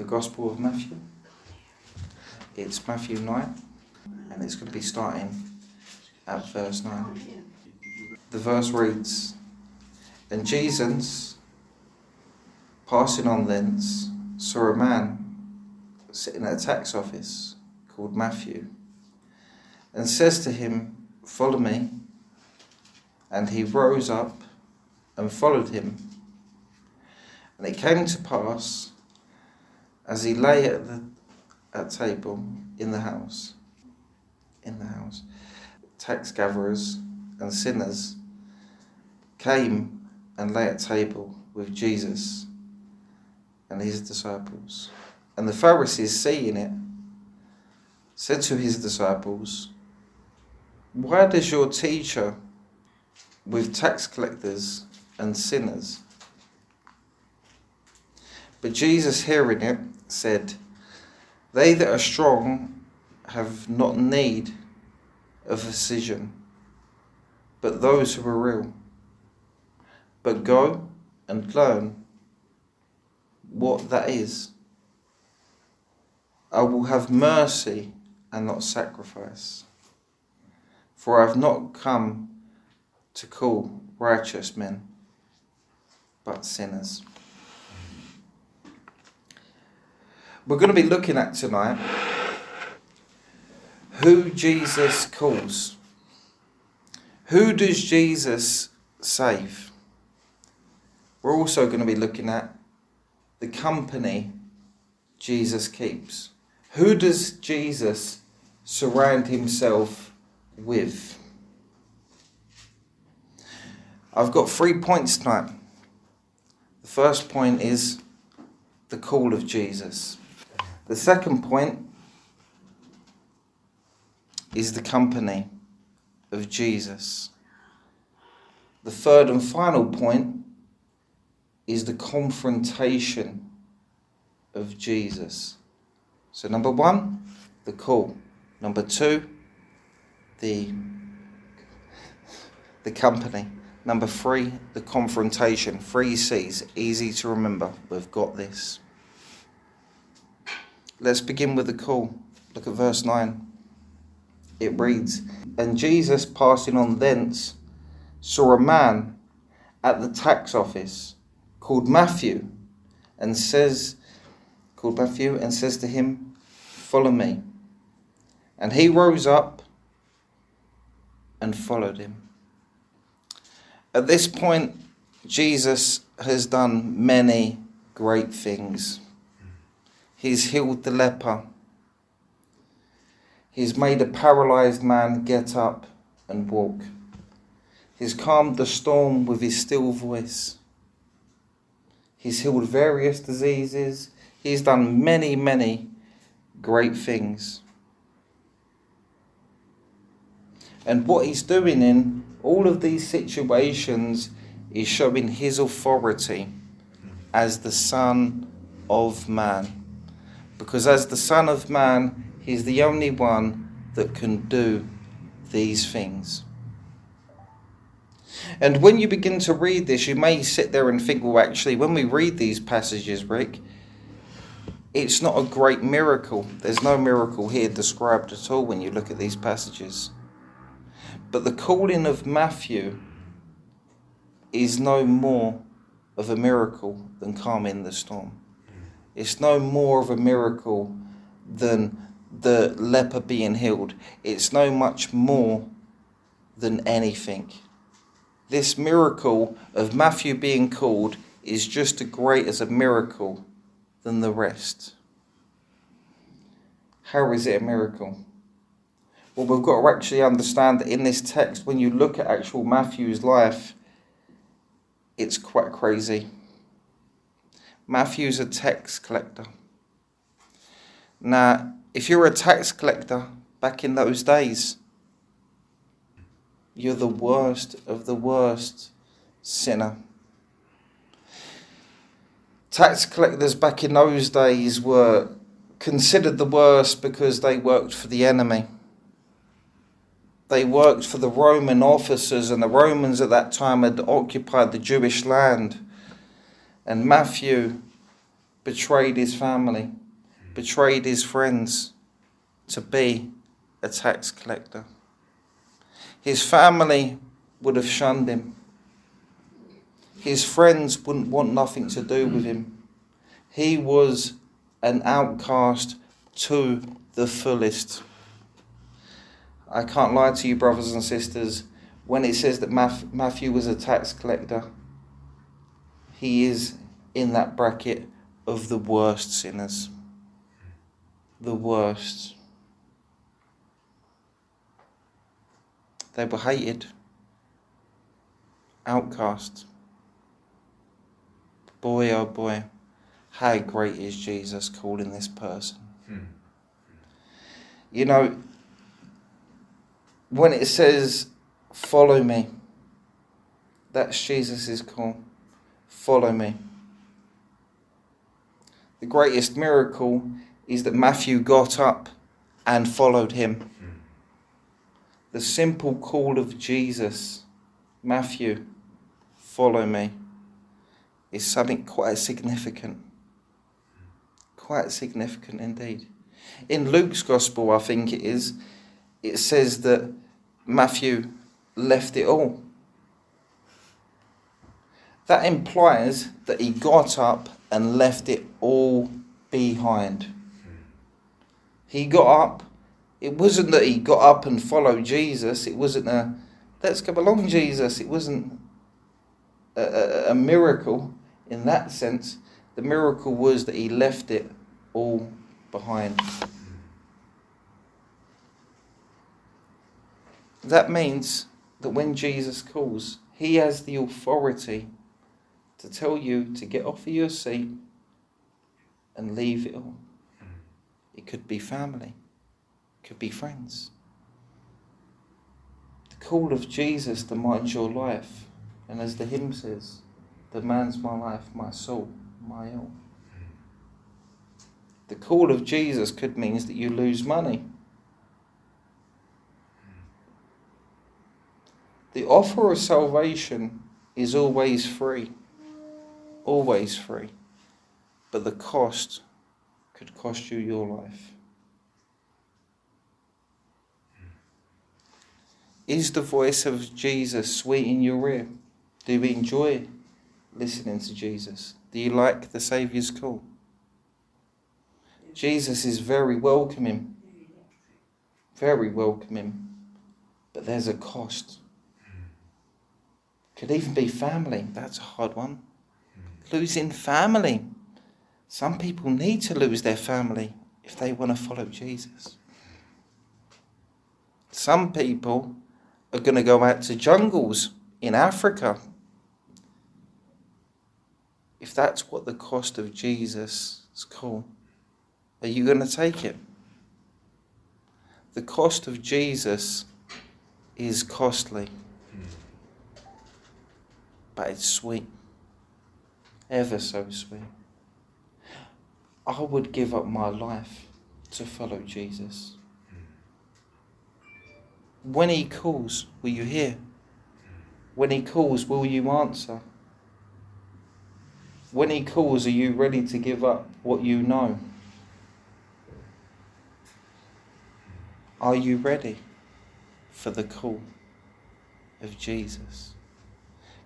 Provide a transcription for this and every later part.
the Gospel of Matthew. It's Matthew 9, and it's going to be starting at verse 9. The verse reads And Jesus, passing on thence, saw a man sitting at a tax office called Matthew, and says to him, Follow me. And he rose up and followed him. And it came to pass, as he lay at the at table in the house, in the house, tax gatherers and sinners came and lay at table with Jesus and his disciples. And the Pharisees, seeing it, said to his disciples, Why does your teacher with tax collectors and sinners? But Jesus, hearing it, said, They that are strong have not need of physician, but those who are ill. But go and learn what that is. I will have mercy and not sacrifice. For I have not come to call righteous men, but sinners. We're going to be looking at tonight who Jesus calls. Who does Jesus save? We're also going to be looking at the company Jesus keeps. Who does Jesus surround himself with? I've got three points tonight. The first point is the call of Jesus. The second point is the company of Jesus. The third and final point is the confrontation of Jesus. So, number one, the call. Number two, the, the company. Number three, the confrontation. Three C's, easy to remember. We've got this. Let's begin with the call. Look at verse 9. It reads And Jesus, passing on thence, saw a man at the tax office called Matthew and says, called Matthew and says to him, Follow me. And he rose up and followed him. At this point, Jesus has done many great things. He's healed the leper. He's made a paralyzed man get up and walk. He's calmed the storm with his still voice. He's healed various diseases. He's done many, many great things. And what he's doing in all of these situations is showing his authority as the Son of Man. Because as the Son of Man, he's the only one that can do these things. And when you begin to read this, you may sit there and think, well, actually, when we read these passages, Rick, it's not a great miracle. There's no miracle here described at all when you look at these passages. But the calling of Matthew is no more of a miracle than calming the storm. It's no more of a miracle than the leper being healed. It's no much more than anything. This miracle of Matthew being called is just as great as a miracle than the rest. How is it a miracle? Well, we've got to actually understand that in this text, when you look at actual Matthew's life, it's quite crazy. Matthew's a tax collector. Now, if you're a tax collector back in those days, you're the worst of the worst sinner. Tax collectors back in those days were considered the worst because they worked for the enemy. They worked for the Roman officers, and the Romans at that time had occupied the Jewish land. And Matthew betrayed his family, betrayed his friends to be a tax collector. His family would have shunned him. His friends wouldn't want nothing to do with him. He was an outcast to the fullest. I can't lie to you, brothers and sisters, when it says that Matthew was a tax collector, he is in that bracket of the worst sinners. The worst. They were hated, outcast. Boy, oh boy, how great is Jesus calling this person. Hmm. You know, when it says, follow me, that's Jesus' call. Follow me. The greatest miracle is that Matthew got up and followed him. Mm. The simple call of Jesus, Matthew, follow me, is something quite significant. Quite significant indeed. In Luke's Gospel, I think it is, it says that Matthew left it all. That implies that he got up and left it all behind. He got up. It wasn't that he got up and followed Jesus. It wasn't a, let's come along, Jesus. It wasn't a, a, a miracle in that sense. The miracle was that he left it all behind. That means that when Jesus calls, he has the authority to tell you to get off of your seat and leave it all. It could be family, it could be friends. The call of Jesus demands your life, and as the hymn says, demands my life, my soul, my all. The call of Jesus could mean that you lose money. The offer of salvation is always free always free, but the cost could cost you your life. Is the voice of Jesus sweet in your ear? Do you enjoy listening to Jesus? Do you like the Saviour's call? Jesus is very welcoming, very welcoming, but there's a cost. Could even be family, that's a hard one losing family. Some people need to lose their family if they want to follow Jesus. Some people are going to go out to jungles in Africa. If that's what the cost of Jesus is called, are you going to take it? The cost of Jesus is costly, but it's sweet ever so sweet. I would give up my life to follow Jesus. When He calls, will you hear? When He calls, will you answer? When He calls, are you ready to give up what you know? Are you ready for the call of Jesus?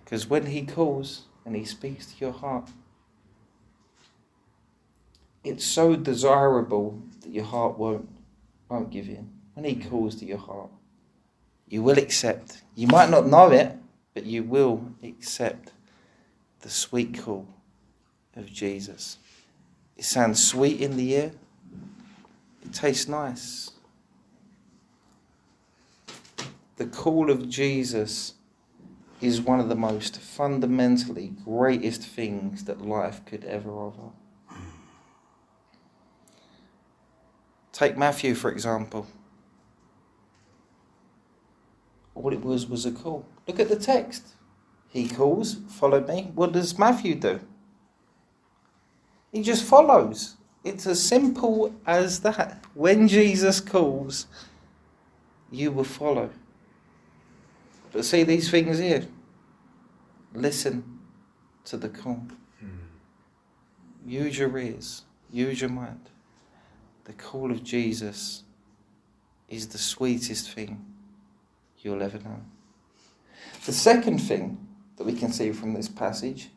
Because when He calls, and He speaks to your heart. It's so desirable that your heart won't, won't give in. When He mm. calls to your heart, you will accept. You might not know it, but you will accept the sweet call of Jesus. It sounds sweet in the ear, it tastes nice. The call of Jesus is one of the most fundamentally greatest things that life could ever offer. Take Matthew, for example. All it was was a call. Look at the text. He calls, follow me. What does Matthew do? He just follows. It's as simple as that. When Jesus calls, you will follow. But see these things here. Listen to the call. Hmm. use your ears, use your mind. The call of Jesus is the sweetest thing you'll ever know. The second thing that we can see from this passage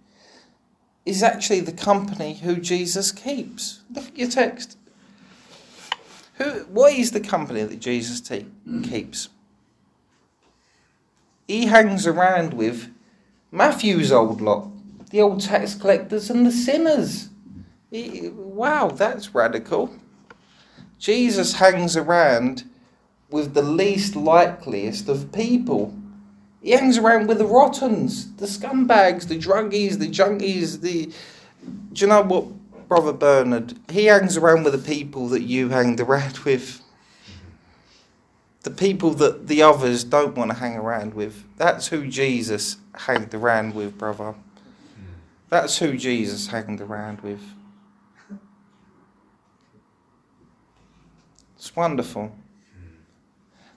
is actually the company who Jesus keeps. Look at your text. Who, what is the company that Jesus te- keeps? He hangs around with Matthew's old lot, the old tax collectors and the sinners. He, wow, that's radical. Jesus hangs around with the least likeliest of people. He hangs around with the rottens, the scumbags, the druggies, the junkies, the. Do you know what, Brother Bernard? He hangs around with the people that you hang around with. The people that the others don't want to hang around with. That's who Jesus hanged around with, brother. That's who Jesus hanged around with. It's wonderful.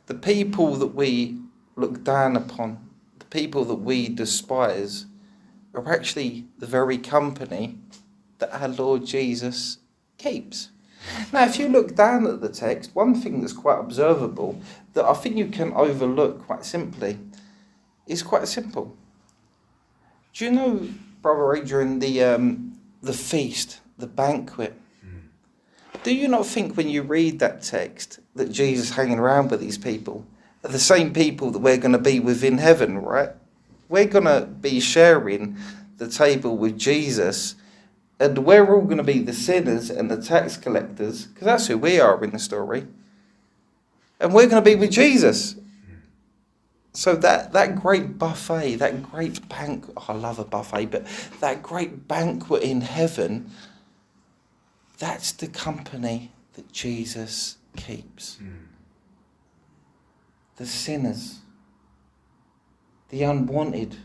The people that we look down upon, the people that we despise, are actually the very company that our Lord Jesus keeps. Now, if you look down at the text, one thing that's quite observable that I think you can overlook quite simply is quite simple. Do you know, Brother Adrian, the, um, the feast, the banquet? Do you not think when you read that text that Jesus hanging around with these people are the same people that we're going to be with in heaven, right? We're going to be sharing the table with Jesus and we're all going to be the sinners and the tax collectors because that's who we are in the story. And we're going to be with Jesus. So that, that great buffet, that great banquet, oh, I love a buffet, but that great banquet in heaven, that's the company that Jesus keeps. Mm. The sinners, the unwanted,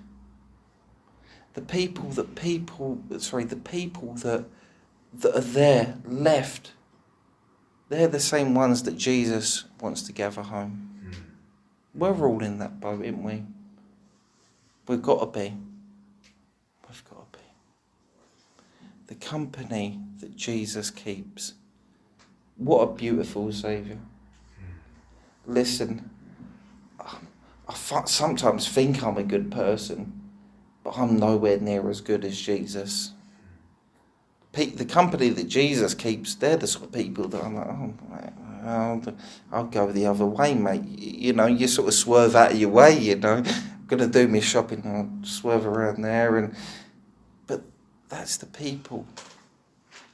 the people that people, sorry, the people that, that are there, left, they're the same ones that Jesus wants to gather home. We're all in that boat, aren't we? We've got to be. We've got to be. The company that Jesus keeps. What a beautiful Saviour. Listen, I sometimes think I'm a good person, but I'm nowhere near as good as Jesus. The company that Jesus keeps, they're the sort of people that I'm like, oh, I'll, I'll go the other way, mate. You know, you sort of swerve out of your way, you know. I'm going to do my shopping, I'll swerve around there. and But that's the people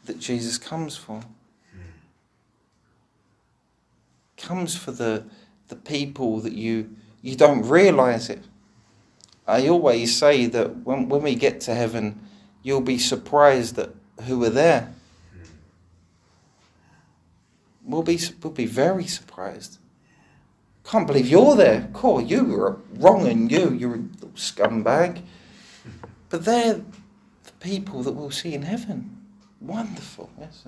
that Jesus comes for. Hmm. Comes for the, the people that you, you don't realise it. I always say that when, when we get to heaven, you'll be surprised at who are there hmm. we'll be, we'll be very surprised. Can't believe you're there. Cool, you were wrong and you, you're a scumbag. But they're the people that we'll see in heaven. Wonderful, yes,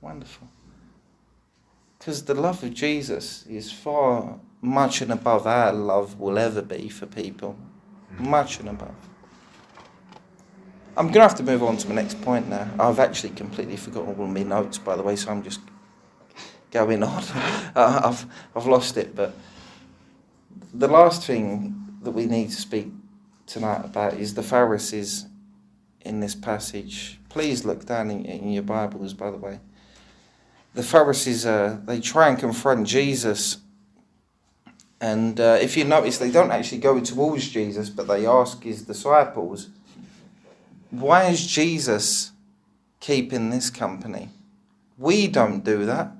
wonderful. Because the love of Jesus is far much and above our love will ever be for people. Much and above. I'm going to have to move on to my next point now. I've actually completely forgotten all my notes, by the way, so I'm just going on. uh, I've, I've lost it. But the last thing that we need to speak tonight about is the Pharisees in this passage. Please look down in, in your Bibles, by the way. The Pharisees, uh, they try and confront Jesus. And uh, if you notice, they don't actually go towards Jesus, but they ask his disciples, Why is Jesus keeping this company? We don't do that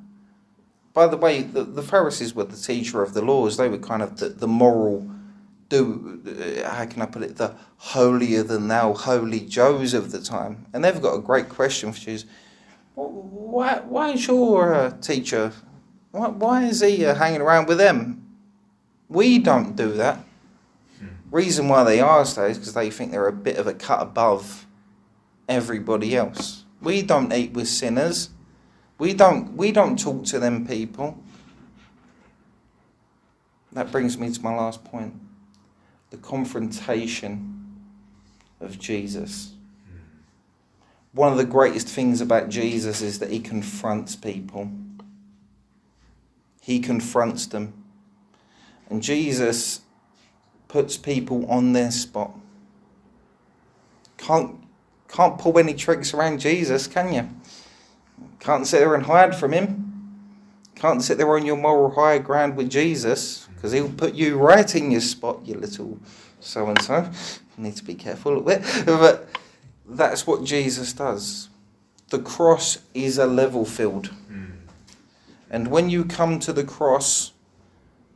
by the way, the, the Pharisees were the teacher of the laws. They were kind of the, the moral, do uh, how can I put it, the holier than thou, holy Joes of the time. And they've got a great question for you. Why, why is your uh, teacher, why, why is he uh, hanging around with them? We don't do that. Reason why they ask that is because they think they're a bit of a cut above everybody else. We don't eat with sinners. We don't, we don't talk to them people. That brings me to my last point the confrontation of Jesus. Hmm. one of the greatest things about Jesus is that he confronts people. He confronts them. And Jesus puts people on their spot. Can't, can't pull any tricks around Jesus, can you? Can't sit there and hide from him. Can't sit there on your moral high ground with Jesus because he'll put you right in your spot, you little so and so. You need to be careful a little bit. But that's what Jesus does. The cross is a level field. Mm. And when you come to the cross,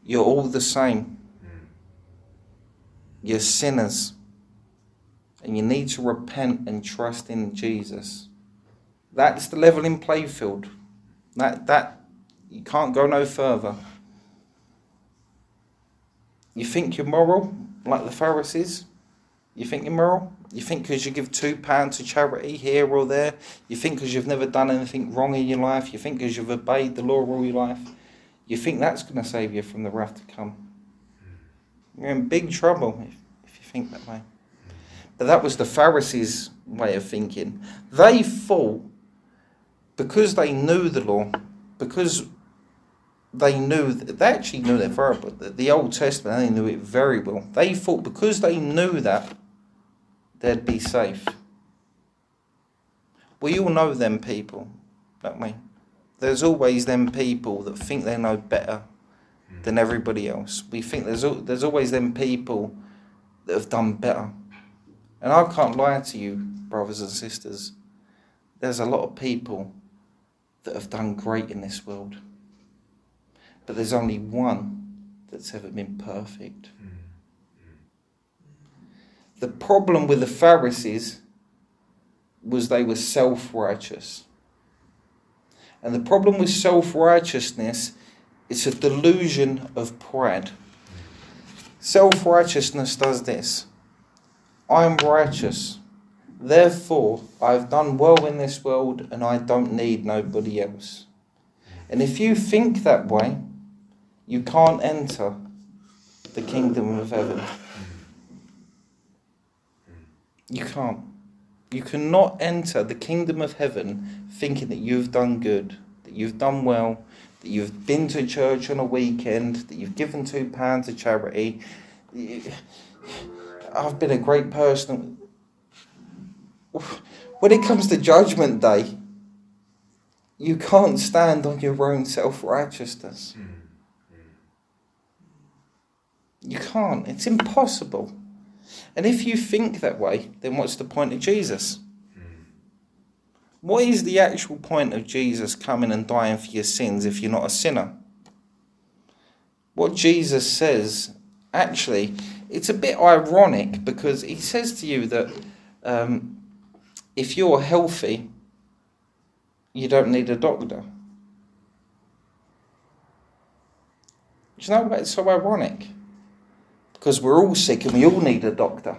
you're all the same. Mm. You're sinners. And you need to repent and trust in Jesus. That's the leveling playfield. That that you can't go no further. You think you're moral, like the Pharisees? You think you're moral? You think because you give two pounds to charity here or there? You think because you've never done anything wrong in your life? You think because you've obeyed the law all your life? You think that's going to save you from the wrath to come? You're in big trouble if, if you think that way. But that was the Pharisees' way of thinking. They thought because they knew the law, because they knew they actually knew their Bible, the Old Testament, they knew it very well. They thought because they knew that they'd be safe. We all know them people, don't we? There's always them people that think they know better hmm. than everybody else. We think there's there's always them people that have done better. And I can't lie to you, brothers and sisters. There's a lot of people that have done great in this world. But there's only one that's ever been perfect. Mm. Mm. The problem with the Pharisees was they were self righteous. And the problem with self righteousness is a delusion of pride. Self righteousness does this I'm righteous, therefore I've done well in this world and I don't need nobody else. And if you think that way, you can't enter the kingdom of heaven. You can't. You cannot enter the kingdom of heaven thinking that you've done good, that you've done well, that you've been to church on a weekend, that you've given two pounds to charity. I've been a great person. When it comes to judgment day, you can't stand on your own self righteousness. Hmm. You can't. It's impossible. And if you think that way, then what's the point of Jesus? What is the actual point of Jesus coming and dying for your sins if you're not a sinner? What Jesus says, actually, it's a bit ironic because he says to you that um, if you're healthy, you don't need a doctor. Do you know why it's so ironic? Because we're all sick and we all need a doctor.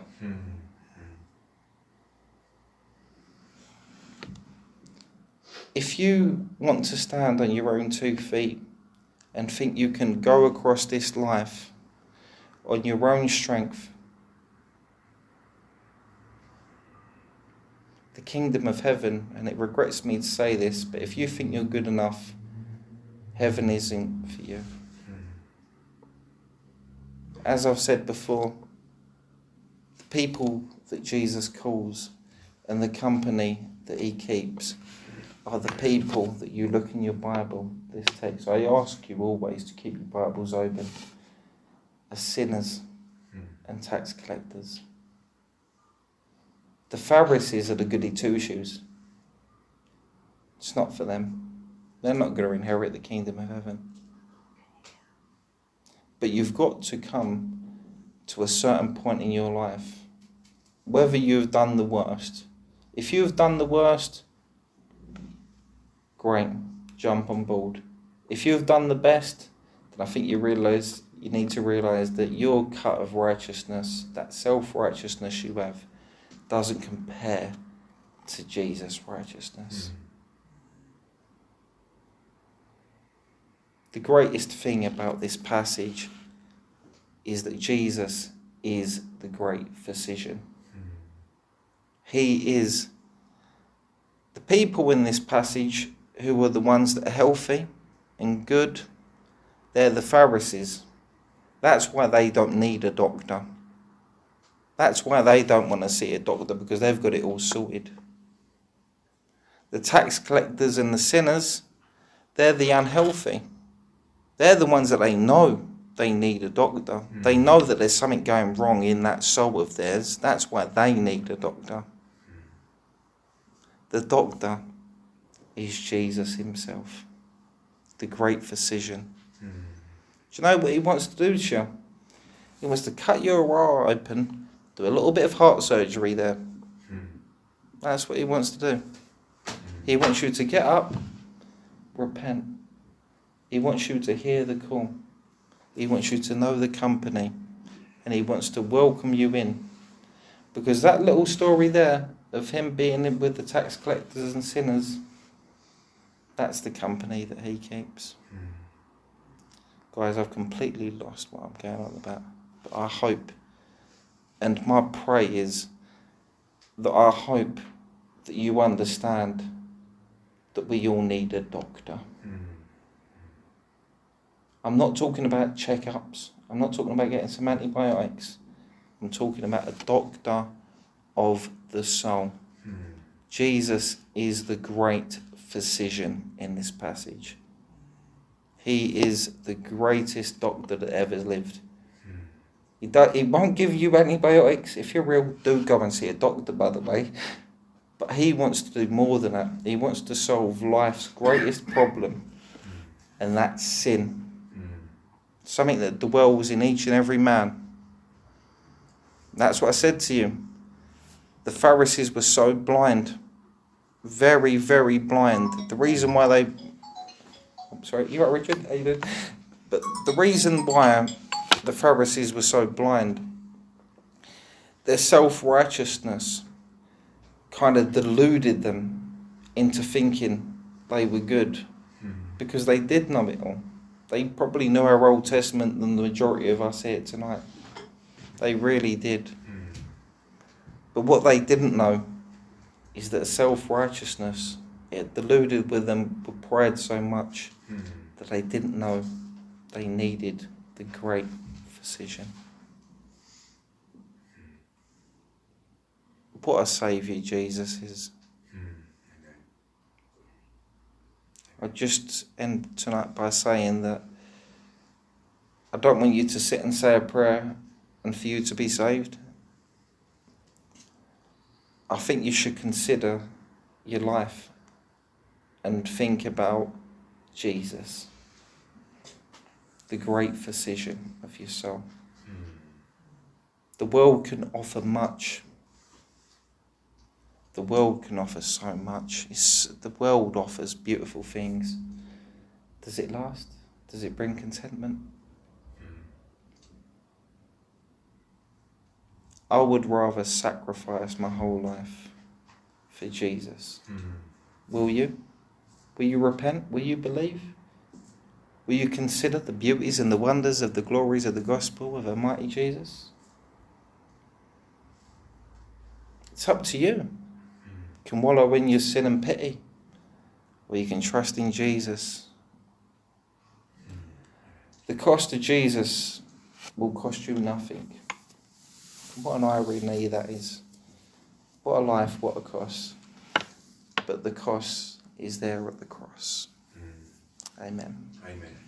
If you want to stand on your own two feet and think you can go across this life on your own strength, the kingdom of heaven, and it regrets me to say this, but if you think you're good enough, heaven isn't for you as I've said before, the people that Jesus calls and the company that he keeps are the people that you look in your Bible, this text. I ask you always to keep your Bibles open as sinners hmm. and tax collectors. The Pharisees are the goody two shoes. It's not for them. They're not going to inherit the kingdom of heaven. But you've got to come to a certain point in your life, whether you've done the worst. If you've done the worst, great, jump on board. If you've done the best, then I think you realize you need to realize that your cut of righteousness, that self righteousness you have, doesn't compare to Jesus' righteousness. Mm. The greatest thing about this passage is that Jesus is the great physician. He is The people in this passage who are the ones that are healthy and good, they're the Pharisees. That's why they don't need a doctor. That's why they don't want to see a doctor because they've got it all sorted. The tax collectors and the sinners, they're the unhealthy. They're the ones that they know they need a doctor. Mm. They know that there's something going wrong in that soul of theirs. That's why they need a doctor. The doctor is Jesus himself, the great physician. Mm. Do you know what he wants to do to you? He wants to cut your eye open, do a little bit of heart surgery there. Mm. That's what he wants to do. He wants you to get up, repent. He wants you to hear the call. He wants you to know the company and he wants to welcome you in. Because that little story there of him being with the tax collectors and sinners, that's the company that he keeps. Mm. Guys, I've completely lost what I'm going on about. But I hope, and my prayer is that I hope that you understand that we all need a doctor. I'm not talking about checkups. I'm not talking about getting some antibiotics. I'm talking about a doctor of the soul. Mm. Jesus is the great physician in this passage. He is the greatest doctor that ever lived. Mm. He, do, he won't give you antibiotics. If you're real, do go and see a doctor, by the way. But he wants to do more than that. He wants to solve life's greatest problem, and that's sin something that dwells in each and every man. That's what I said to you. The Pharisees were so blind, very, very blind. The reason why they. I'm sorry, you right, Richard? How you doing? But the reason why the Pharisees were so blind, their self righteousness kind of deluded them into thinking they were good mm-hmm. because they did know it all. They probably knew our Old Testament than the majority of us here tonight. They really did. But what they didn't know is that self righteousness it deluded with them with pride so much mm. that they didn't know they needed the great physician. What a saviour Jesus is. I just end tonight by saying that I don't want you to sit and say a prayer and for you to be saved. I think you should consider your life and think about Jesus, the great physician of your soul. Hmm. The world can offer much, the world can offer so much. It's, the world offers beautiful things. Does it last? Does it bring contentment? I would rather sacrifice my whole life for Jesus. Mm-hmm. Will you? Will you repent? Will you believe? Will you consider the beauties and the wonders of the glories of the gospel of Almighty Jesus? It's up to you can wallow in your sin and pity, or you can trust in Jesus. The cost of Jesus will cost you nothing. What an irony that is. What a life, what a cost. But the cost is there at the cross. Mm. Amen. Amen.